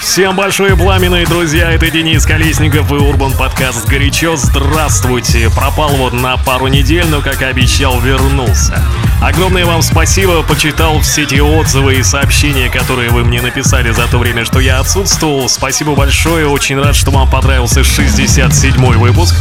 Всем большое пламенные друзья, это Денис Колесников и Урбан Подкаст «Горячо». Здравствуйте! Пропал вот на пару недель, но, как и обещал, вернулся. Огромное вам спасибо, почитал все те отзывы и сообщения, которые вы мне написали за то время, что я отсутствовал. Спасибо большое, очень рад, что вам понравился 67-й выпуск.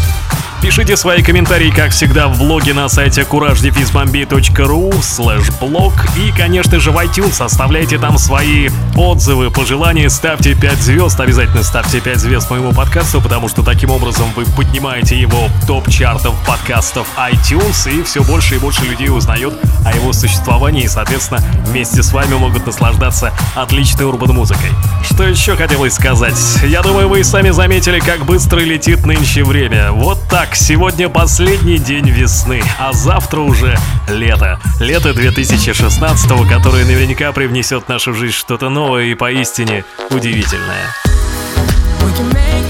Пишите свои комментарии, как всегда, в блоге на сайте courage-bombi.ru slash blog и, конечно же, в iTunes оставляйте там свои отзывы, пожелания, ставьте 5 звезд, обязательно ставьте 5 звезд моему подкасту, потому что таким образом вы поднимаете его в топ чартов подкастов iTunes и все больше и больше людей узнает о его существовании и, соответственно, вместе с вами могут наслаждаться отличной урбан-музыкой. Что еще хотелось сказать? Я думаю, вы и сами заметили, как быстро летит нынче время. Вот так Итак, сегодня последний день весны, а завтра уже лето. Лето 2016, которое наверняка привнесет в нашу жизнь что-то новое и поистине удивительное. We can make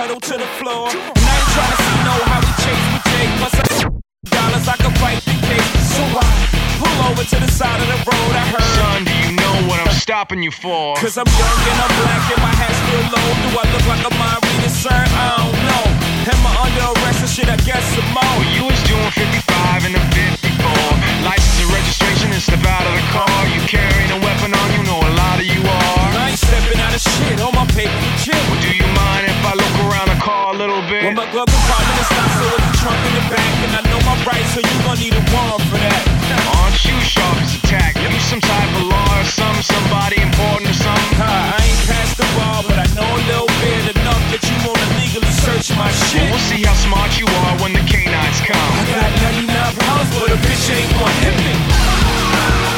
pedal to the floor. And I ain't tryna see no how we chase with Jake. Plus, I dollars I can fight the case. So I pull over to the side of the road. I heard. Son, do you know what I'm stopping you for? Cause I'm young and I'm black and my hat's still low. Do I look like a mind reader, sir? I don't know. Am I under arrest or shit? I guess some more. Well, you was doing 55 in a 54. License and registration and step out of the car. You carrying a weapon on you, know a stepping out of shit on my paper legit. Well, do you mind if I look around the car a little bit? Well, my glove compartment is not so with the trunk in the back, and I know my rights, so you gon' need a warrant for that. Aren't you sharp as a tack? You some type of law or something, somebody important or something? Ha, I ain't past the ball, but I know a little bit enough that you wanna legally search my shit. Well, we'll see how smart you are when the canines I come. got 99 pounds, but a bitch ain't one hit me.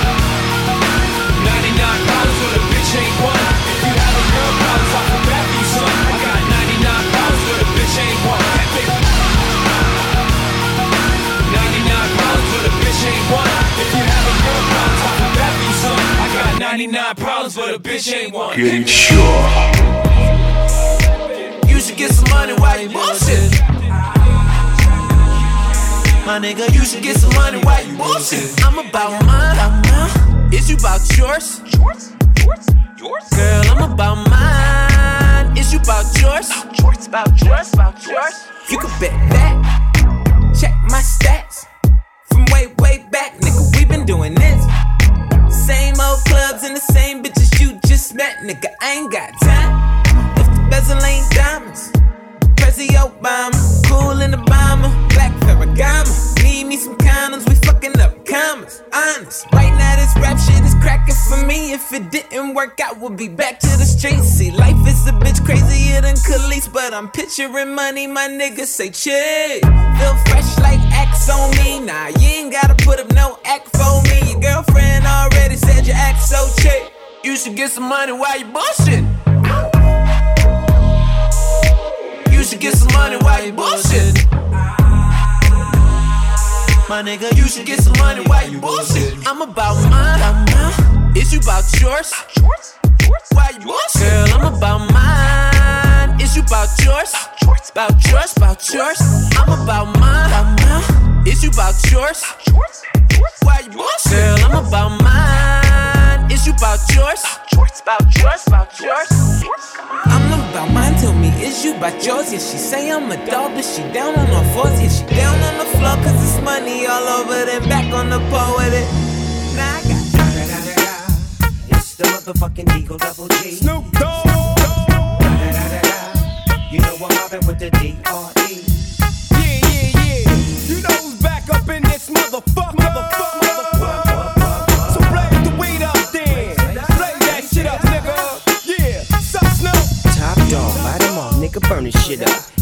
99 problems, but a bitch ain't one. Get it sure. You should get some money while you bullshit. My nigga, you should get some money while you bullshit. I'm about mine. Is you about yours? Yours? Yours? Yours? Girl, I'm about mine. Is you about yours? About yours? About yours? About yours? You can bet that. Check my stats. From way, way back, nigga, we been doing this same and the same bitches you just met, nigga. I ain't got time. If the bezel ain't diamonds, Prezi Obama, cool in the bomber, black Ferragamo. Need me some condoms, we fucking up commas. Honest, right now this rap shit is cracking for me. If it didn't work out, we'll be back to the streets. See, life is a bitch crazier than Khalees, but I'm picturing money. My niggas say chill. Feel fresh like X on me. Nah, you ain't gotta put up no act for me. Girlfriend already said you act so chick. You should get some money while you bullshit. You should get some money while you bullshit. My nigga, you should get some money while you bullshit. I'm about mine. Is you about yours? Why you bullshit? Girl, I'm about mine. Is you about yours? About yours, about yours. I'm about mine. Is you about yours? Why you bullshit? Girl, I'm about mine. Is you about yours? About yours, about yours. I'm about mine, tell me, is you about yours? Yeah, she say I'm a dog, but she down on her fours. Yeah, she down on the floor, cause it's money all over, then back on the pole with it. Now I got It's the motherfucking Eagle Double G. Snoop Dogg. You know I'm mobbing with the D.R.E. motherfucker. Motherfucker, motherfucker. So blaze the weed up then. Blaze that shit up, nigga. Yeah. Sup, Snoop? Top dog, light 'em all, nigga, burn this shit up.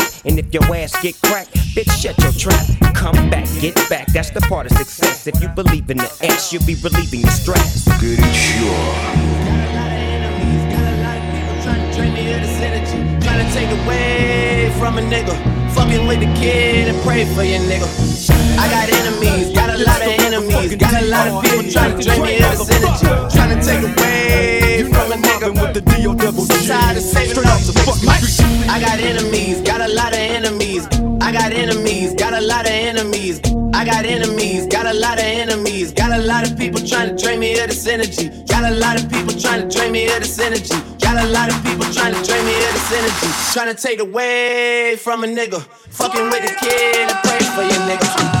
And if your ass get cracked, bitch, shut your trap. Come back, get back, that's the part of success. If you believe in the X, you'll be relieving the stress. Горячо. Trying to take away from a nigga. Fucking with the kid and pray for your nigga. I got enemies, got a lot of enemies. Got a lot of people trying to drain me of this energy. Trying to take away from a nigga. with the D.O. double tired of saving off the fucking. I got enemies, got a lot of enemies. I got enemies, got a lot of enemies. I got enemies, got a lot of enemies. Got a lot of people trying to drain me of this energy. Got a lot of people trying to drain me of this energy. Got a lot of people trying to drain me of this energy. Trying to take away from a nigga. Fucking with the kid pray for your nigga.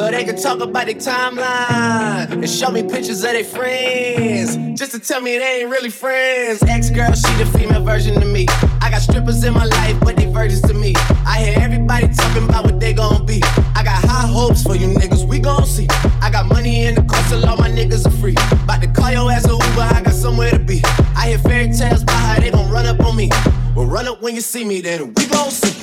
so they can talk about their timeline and show me pictures of their friends, just to tell me they ain't really friends. Ex-girl, she the female version of me. I got strippers in my life, but they virgins to me. I hear everybody talking about what they gon' be. I got high hopes for you niggas, we gon' see. I got money in the car, so all my niggas are free. About to call your ass a Uber, I got somewhere to be. I hear fairy tales about how they gon' run up on me. Well, run up when you see me, then we gon' see.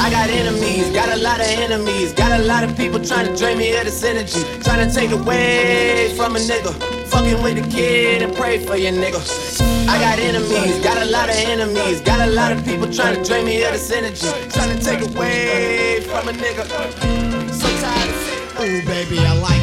I got enemies, got a lot of enemies, got a lot of people trying to drain me of this energy, trying to take away from a nigga. Fucking with the kid and pray for your nigga. I got enemies, got a lot of enemies, got a lot of people trying to drain me of this energy, trying to take away from a nigga. So tired. Ooh, baby, I like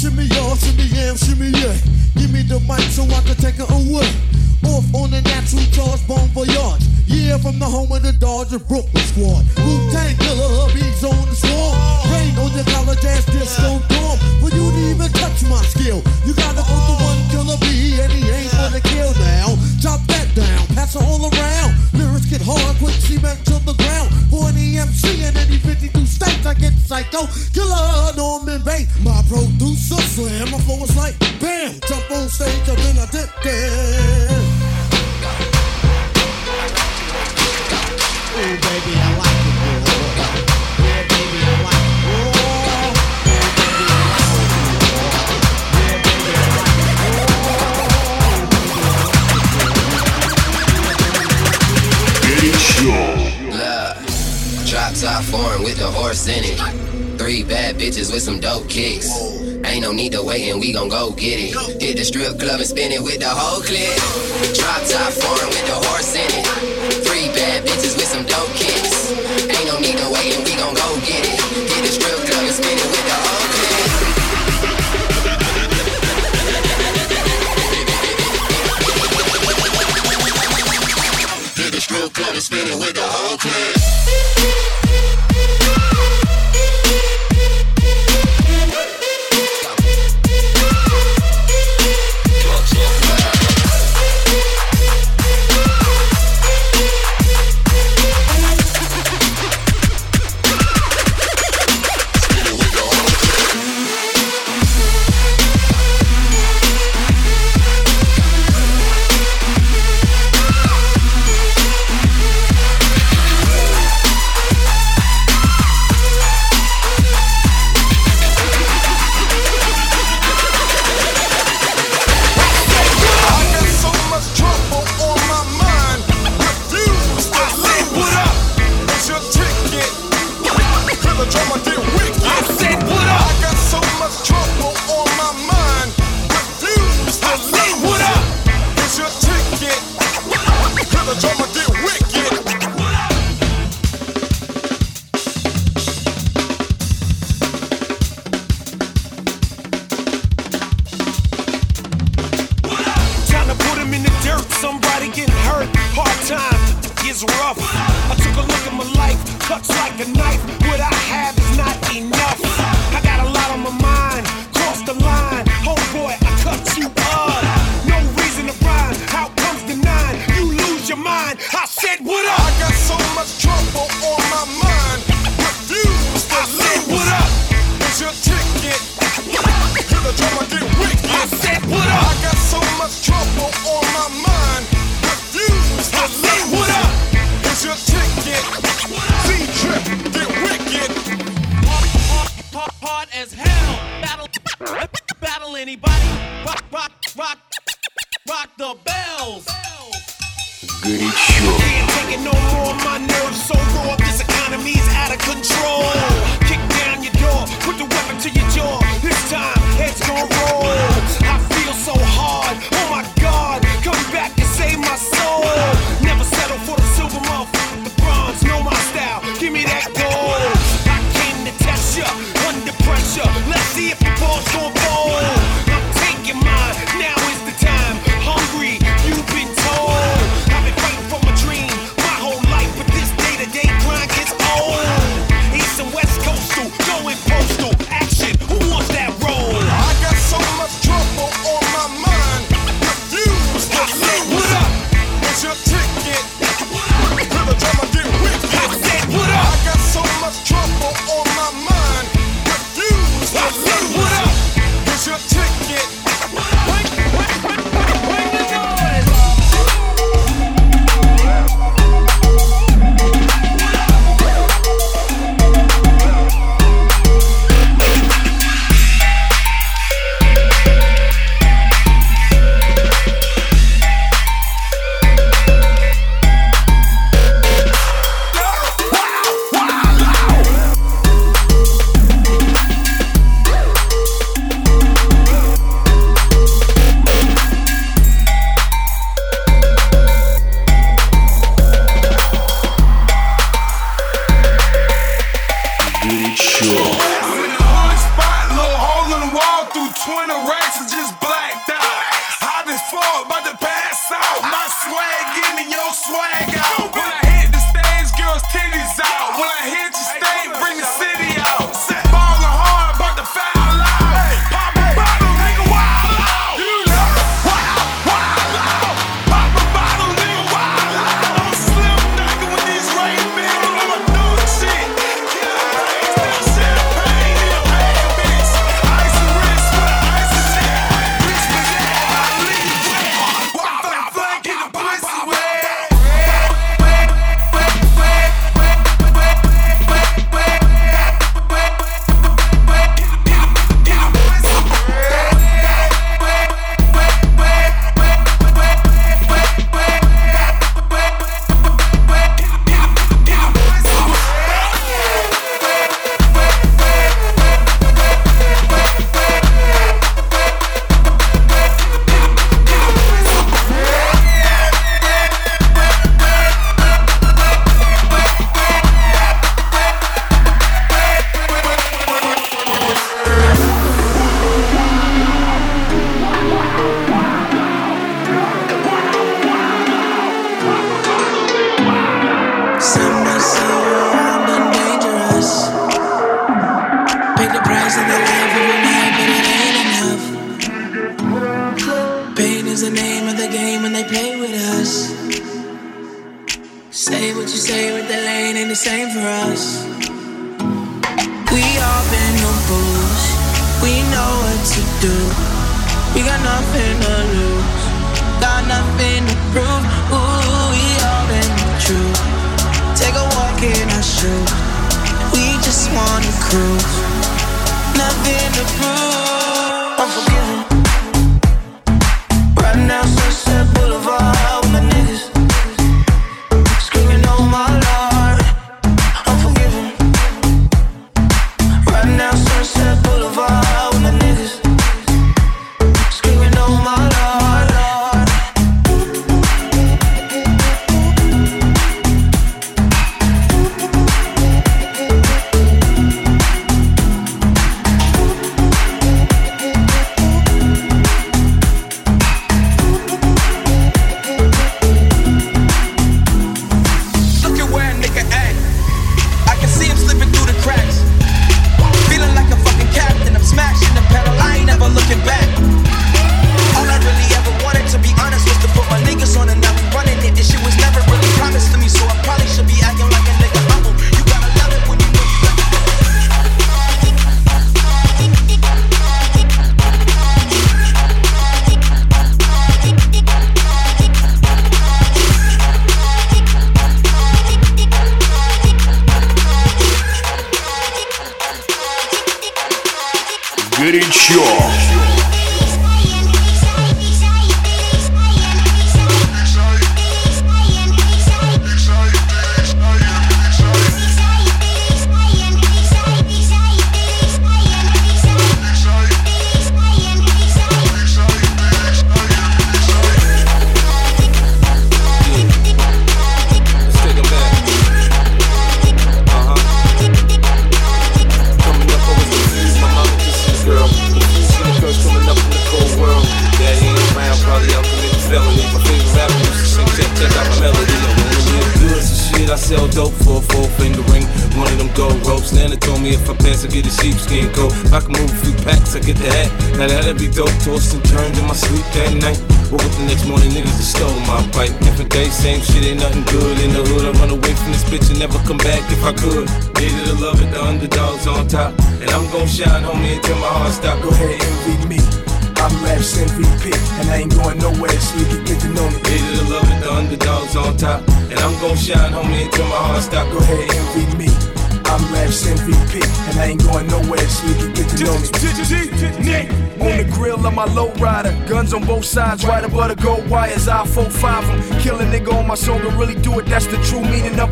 Shimmy, y'all, shimmy, yam, shimmy, yeah. Give me the mic so I can take it away. Off on the natural charge, bon voyage. Yeah, from the home of the Dodger Brooklyn squad. Wu-Tang killer, hubby's on the swarm. Rain on your college ass disco dorm. For you to even touch my skill, you gotta go to one killer B, and he ain't for the kill now. Drop that down, pass it all around. Get hard, quick cement to the ground. For an EMC in any 52 states, I get psycho. Killer Norman Bates, my producer slam. My flow is like bam, jump on stage, and then I dip there. Ooh, baby, I like top foreign with the horse in it. Three bad bitches with some dope kicks. Ain't no need to wait and we gon' go get it. Hit the strip club and spin it with the whole clip. Drop top foreign with the horse in it. Three bad bitches with some dope kicks. Ain't no need to wait and we gon' go get it. Hit the strip club and spin it with the whole clip. Hit the strip club and spin it with the whole clip. Is rough. I took a look at my life. Cuts like a knife.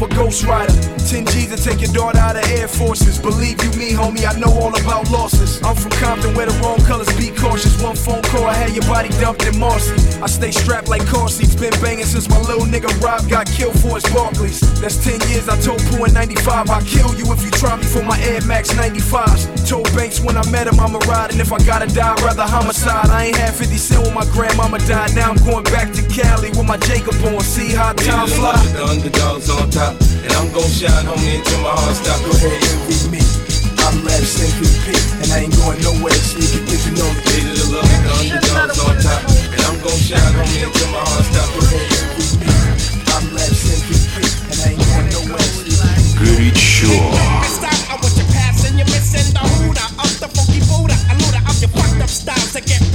ghost rider. 10 G's to take your daughter out of Air Forces. Believe you me, homie, I know all about losses. I'm from Compton where the wrong colors be cautious. One phone call, I had your body dumped in Marcy. I stay strapped like car seats. Been banging since my little nigga Rob got killed for his Barkleys. That's 10 years I told Pooh in 95. I'll kill you if you try me for my Air Max 95s. Told Banks when I met him I'ma ride. And if I gotta die, I'd rather homicide. I ain't had 50 cent when my grandmama died. Now I'm going back to Cali with my Jacob on. See how time flies. The underdogs on top. And I'm gon' shine, homie, until my heart stops. Go ahead and read me. I'm Raps MVP, and I ain't going nowhere. Sneaky, if you know me. Hated the love, the underdogs on top. And I'm gon' shine, homie, until my heart stops. Go ahead and read me. I'm Raps MVP, and I ain't going nowhere. Good sure. Stop, I want your pass and you're missing the hooter. Up the funky Buddha, I load up your fucked up styles again.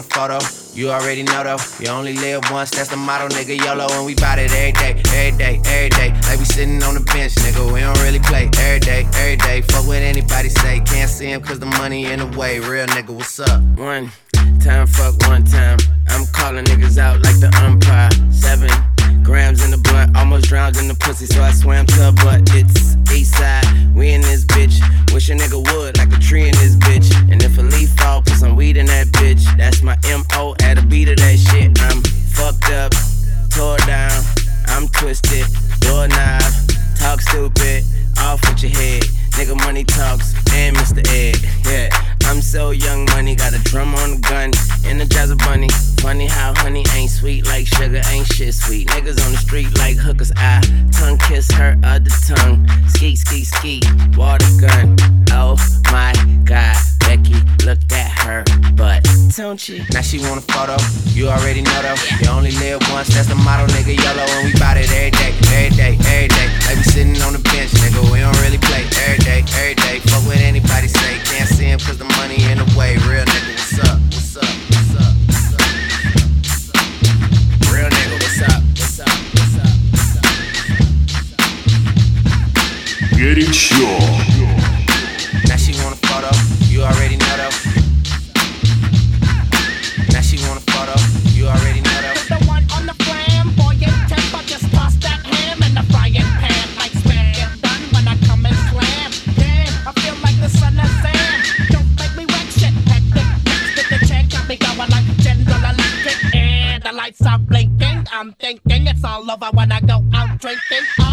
A photo. You already know though. You only live once, that's the motto, nigga. YOLO, and we bout it every day, every day, every day. Like we sitting on the bench, nigga. We don't really play every day, every day. Fuck what anybody say. Can't see him cause the money in the way. Real nigga, what's up? One time, fuck one time. I'm calling niggas out like the umpire. Seven grams in the blunt, almost drowned in the pussy, so I swam to her butt. It's east side, we in this bitch. Wish a nigga would, like a tree in this bitch. And if a leaf fall, put some weed in that bitch. That's my MO at a beat of that shit. I'm fucked up, tore down, I'm twisted, doorknob, talk stupid, off with your head. Nigga money talks, and Mr. Ed, yeah. I'm so young money, got a drum on the gun, energizer bunny. Funny how honey ain't sweet like sugar, ain't shit sweet. Niggas on the street like hookers, I tongue kiss her other tongue. Skeet, skeet, skeet, water gun. Oh my god, Becky, looked at her butt. Don't you? Now she want a photo. You already know though. You only live once. That's the motto, nigga. Yellow and we bout it every day, every day, every day. Like we sitting on the bench, nigga. We don't really play every day, every day. Fuck what anybody say. Can't see him cause the money in the way. Real nigga, what's up? What's up? What's up? What's up? Real nigga, what's up? What's up? What's up? What's up? What's up? Sure. I'm thinking it's all over when I go out drinking.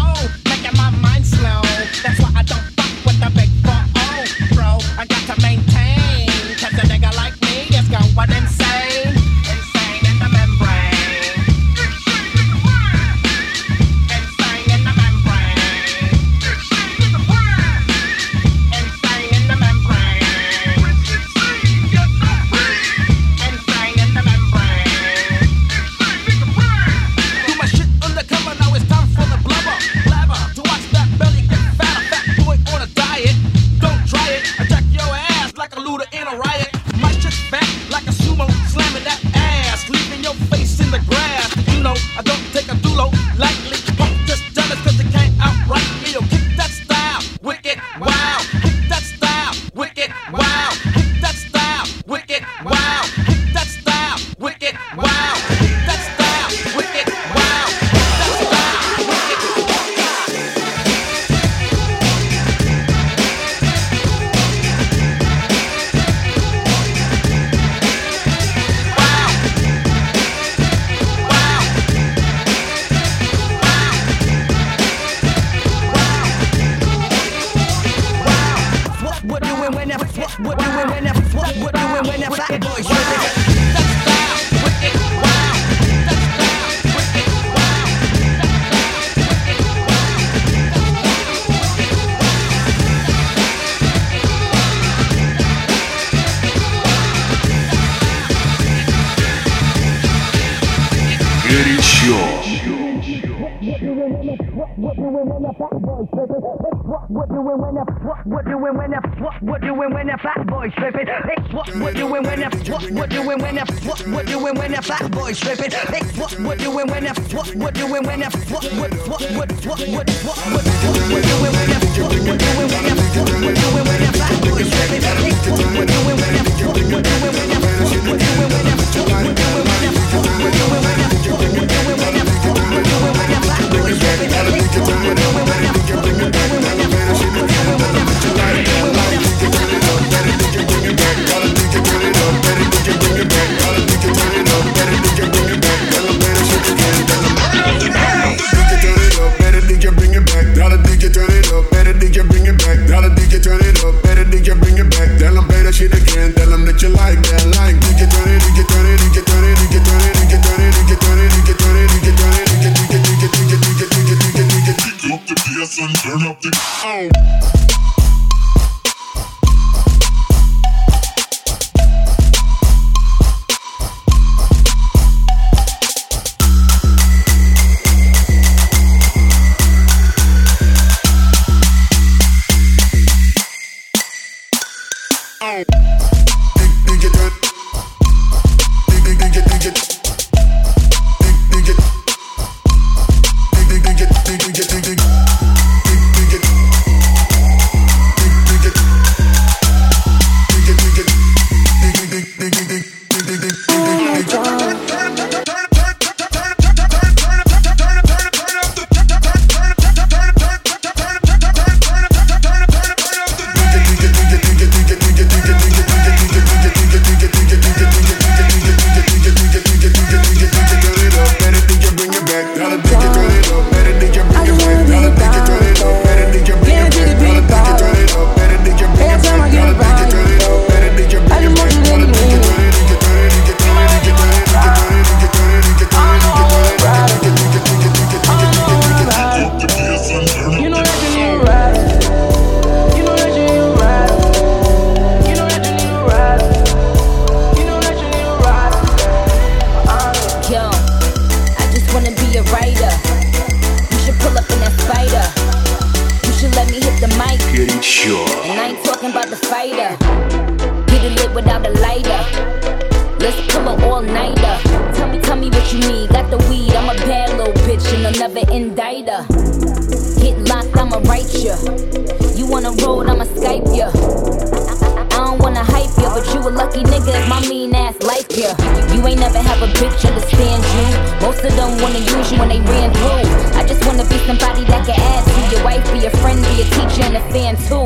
Wanna use you when they ran through. I just wanna be somebody that can add to your wife, be a friend, be a teacher and a fan too.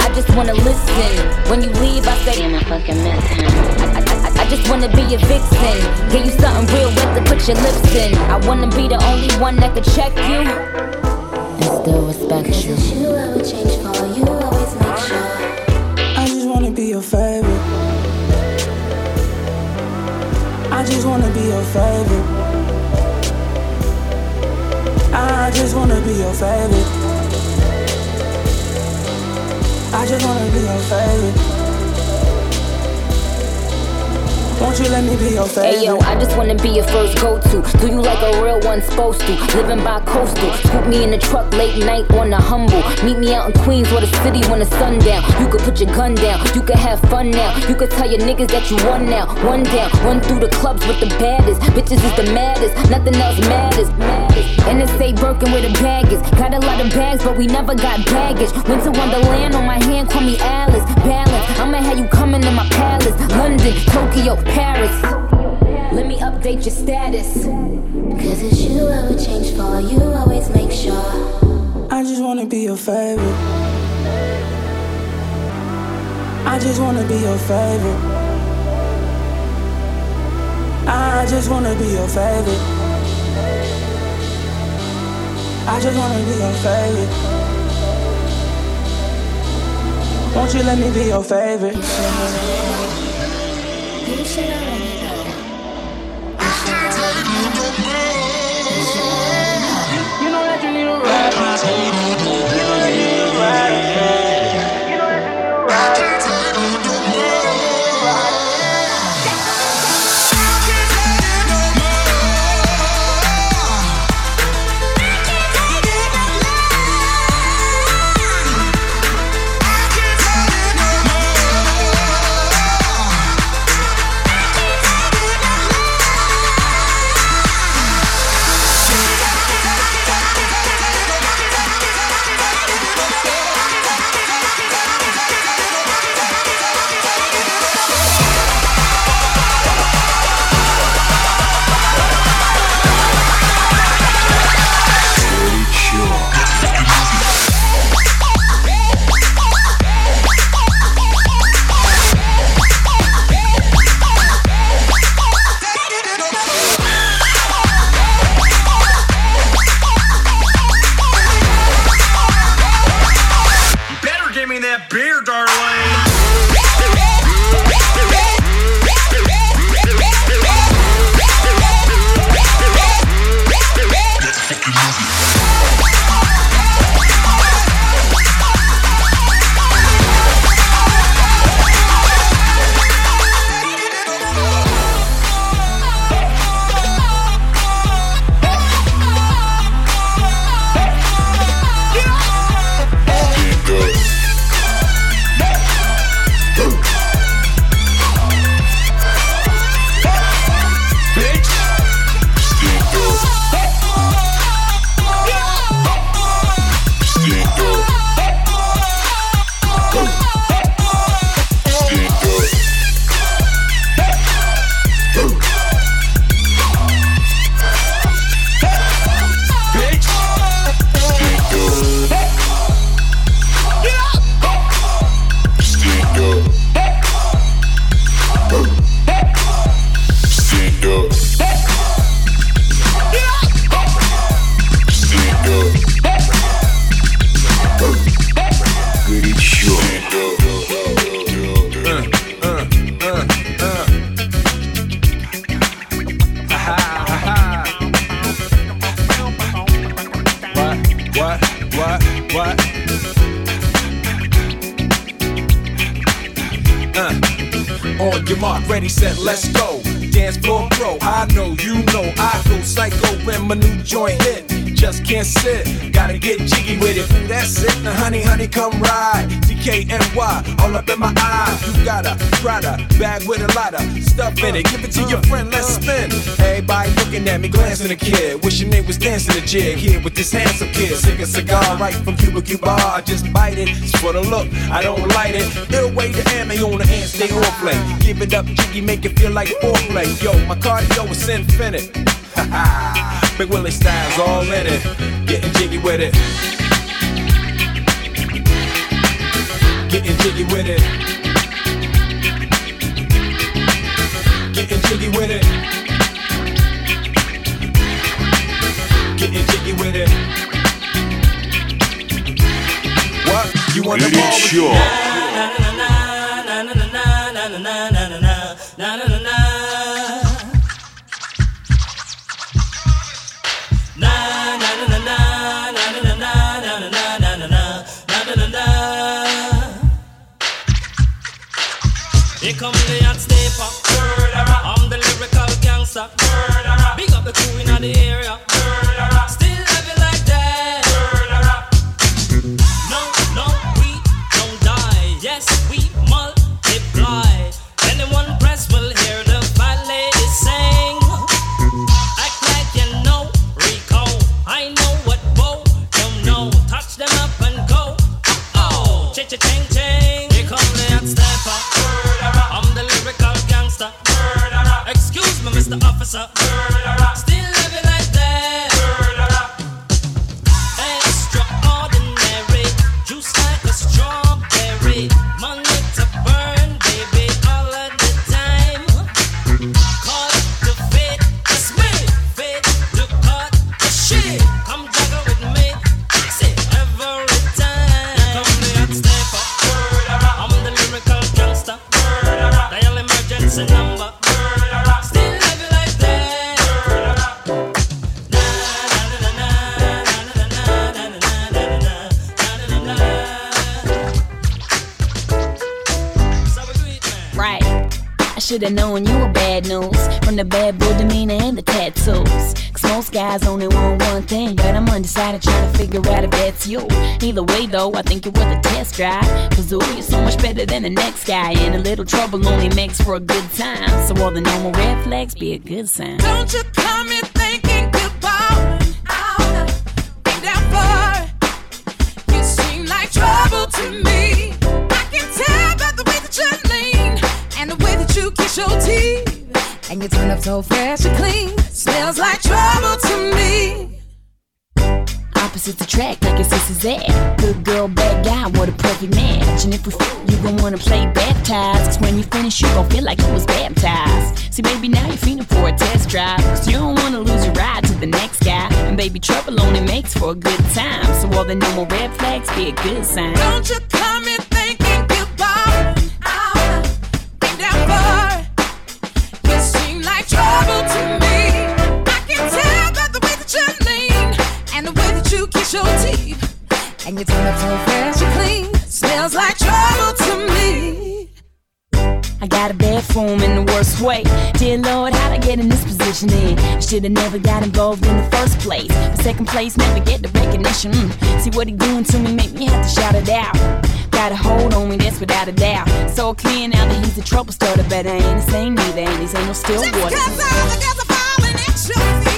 I just wanna listen. When you leave, I say, damn, I fucking miss him. I, I, I just wanna be a vixen. Give you something real wet to put your lips in. I wanna be the only one that could check you and still respect you. you I would change for you, always make sure. I just wanna be your favorite. I just wanna be your favorite. I just wanna be your favorite. I just wanna be your favorite. Won't you let me be your favorite? Hey yo, I just wanna be your first go-to. Do you like a real one supposed to? Living by coastal. Scoop me in the truck late night on the humble. Meet me out in Queens where the city when the sun down. You could put your gun down. You could have fun now. You could tell your niggas that you won now. One down. Run through the clubs with the baddest. Bitches is the maddest. Nothing else matters. matters. And it say Birkin where the bag is. Got a lot of bags, but we never got baggage. Went to Wonderland on my hand, call me Alice. Balance. I'ma have you coming to my palace. London, Tokyo, Paris. Let me update your status. Cause it's you I would change for you, always make sure. I just wanna be your favorite. I just wanna be your favorite. I just wanna be your favorite. I just wanna be your favorite. Won't you let me be your favorite? I wanna know. You know that you need a ride. Stuff in it. Give it to your friend, let's spin. Everybody looking at me, glancing a kid. Wishing they was dancing a jig here with this handsome kid. Sick a cigar right from Cuba Cuba. I just bite it. It's for the look, I don't light it. Ill way to ammo on the hand, stay on play. Give it up, jiggy, make it feel like foreplay. Yo, my cardio is infinite. Ha ha. Big Willie styles all in it. Getting jiggy with it. Getting jiggy with it. jiggy with it. Getting jiggy with it. What? You wanna ball with? Here the area. Should've known you were bad news from the bad boy demeanor and the tattoos. Cause most guys only want one thing, but I'm undecided trying to figure out if that's you. Either way, though, I think you're worth a test drive. Cause ooh, you're so much better than the next guy, and a little trouble only makes for a good time. So all the normal red flags be a good sign. Don't you come in thinking goodbye. I'll You seem like trouble to me. I can tell by the way that you that you kiss your teeth. And you turn up so fresh and clean. Smells like trouble to me. Opposites attract, like your sister's that. Good girl, bad guy, what a perfect match. And if we f, you gon' wanna play baptized. Cause when you finish, you gon' feel like you was baptized. See, baby, now you're feeling for a test drive. Cause you don't wanna lose your ride to the next guy. And baby, trouble only makes for a good time. So all the normal red flags be a good sign. Don't you come in and the way that you kiss your teeth. And you turn up so fresh and clean. Smells like trouble to me. I got a bad form in the worst way. Dear Lord, how'd I get in this position? In I should've never got involved in the first place. But second place, never get the recognition. Mm. See what he doing to me, make me have to shout it out. Got a hold on me, that's without a doubt. So clear now that he's a trouble starter, but I ain't the same neither, and he's ain't no still water. Cause all the girls are falling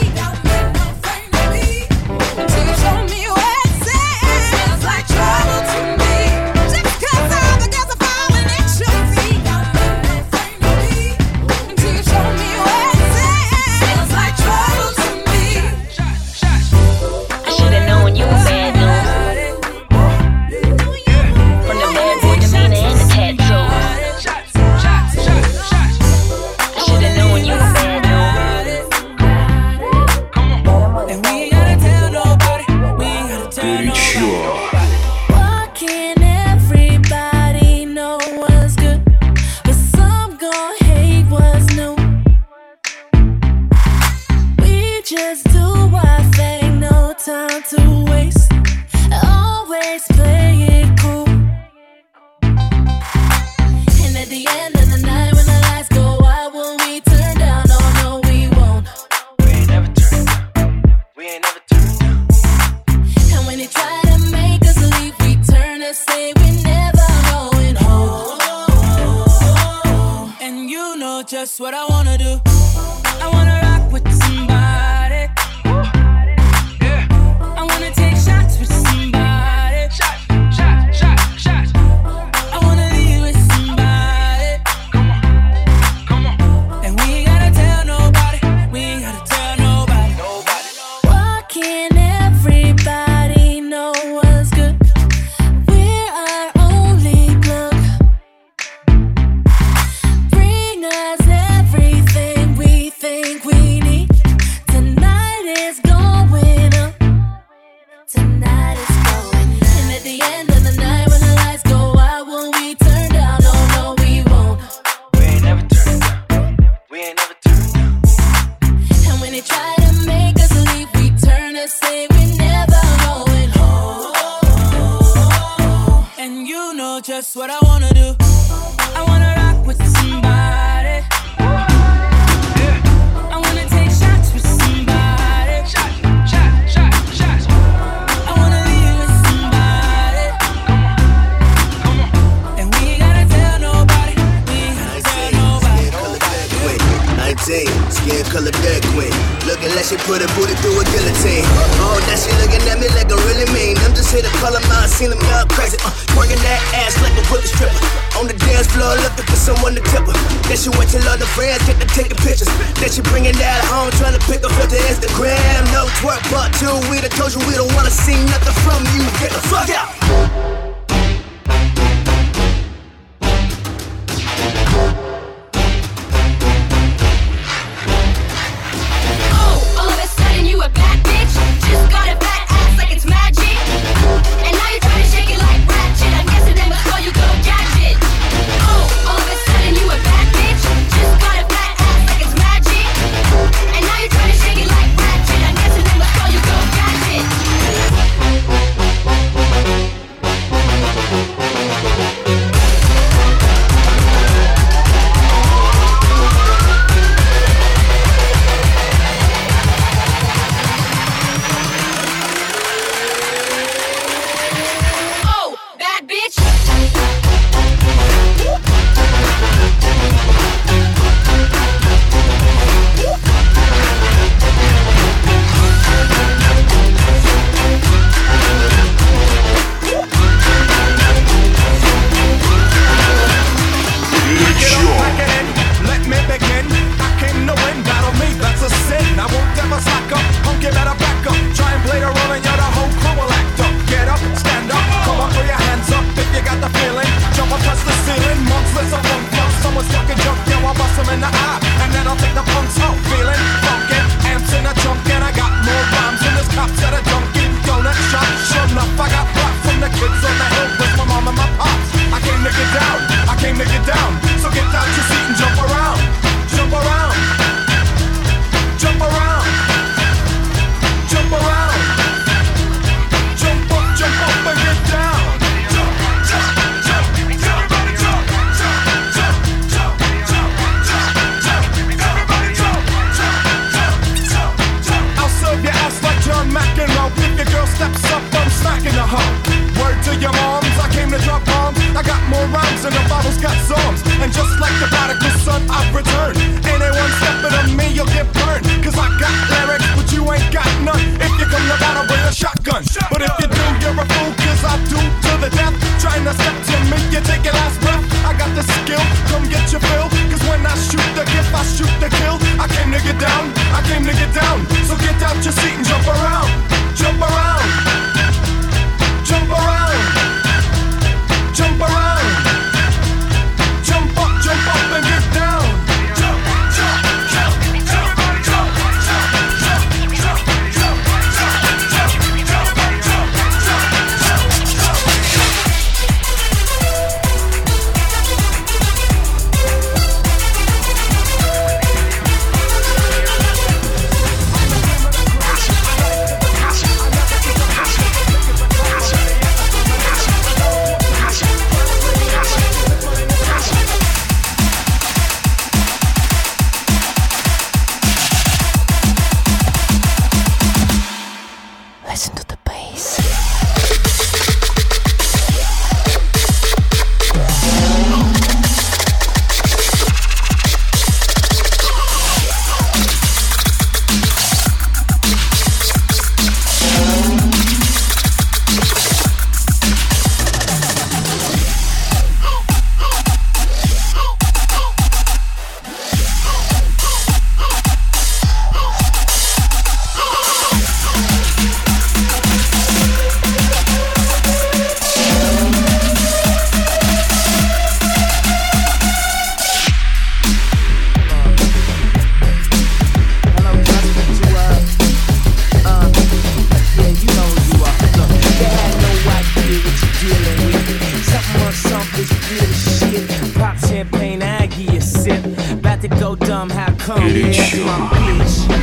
come, how come? It ain't.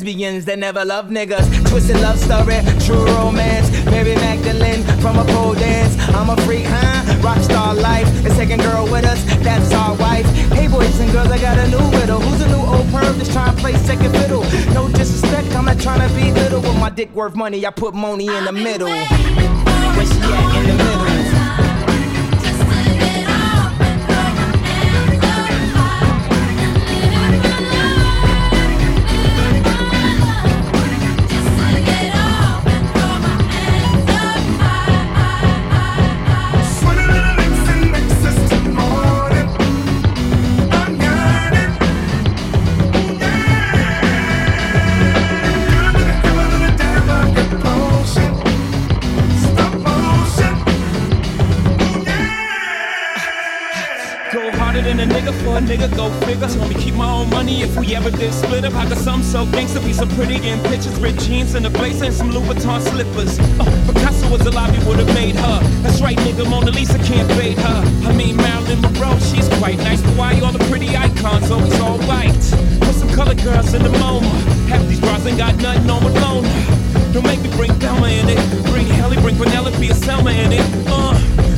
Lesbians that never love niggas. Twisted love story, true romance. Mary Magdalene from a pole dance. I'm a freak, huh? Rockstar life. The second girl with us, that's our wife. Hey boys and girls, I got a new widow. Who's a new old perv that's trying to play second fiddle? No disrespect, I'm not trying to be little. With my dick worth money, I put money in the middle. Where she at in the middle? Figure. Told me keep my own money if we ever did split up. I got some so gangsta, be so pretty in pictures, ripped jeans and a blazer and some Louis Vuitton slippers. Oh, Picasso was alive, you would've made her. That's right, nigga, Mona Lisa can't fade her. I mean Marilyn Monroe, she's quite nice, but why all the pretty icons always all white? Put some color girls in the MoMA. Half these bras ain't got nothing on Malone. Don't make me bring Thelma in it. Bring Helly, bring Penelope and Selma in it. Uh,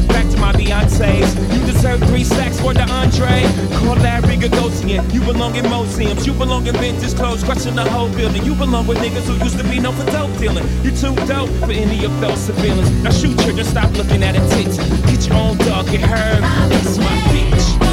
back to my Beyonce's. Deserve three stacks for the entree. Call Larry Gagosian. You belong in museums. You belong in vintage clothes, crushing the whole building. You belong with niggas who used to be known for dope dealing. You too dope for any of those civilians. Now shoot children, stop looking at a tits. Get your own dog, get her. That's my bitch.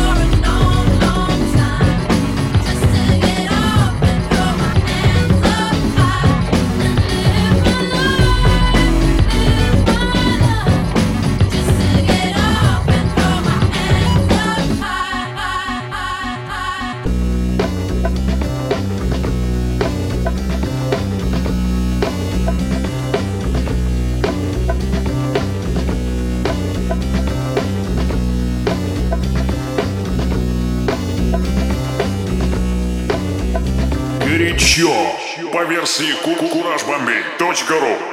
версии ку куражбомбей.ру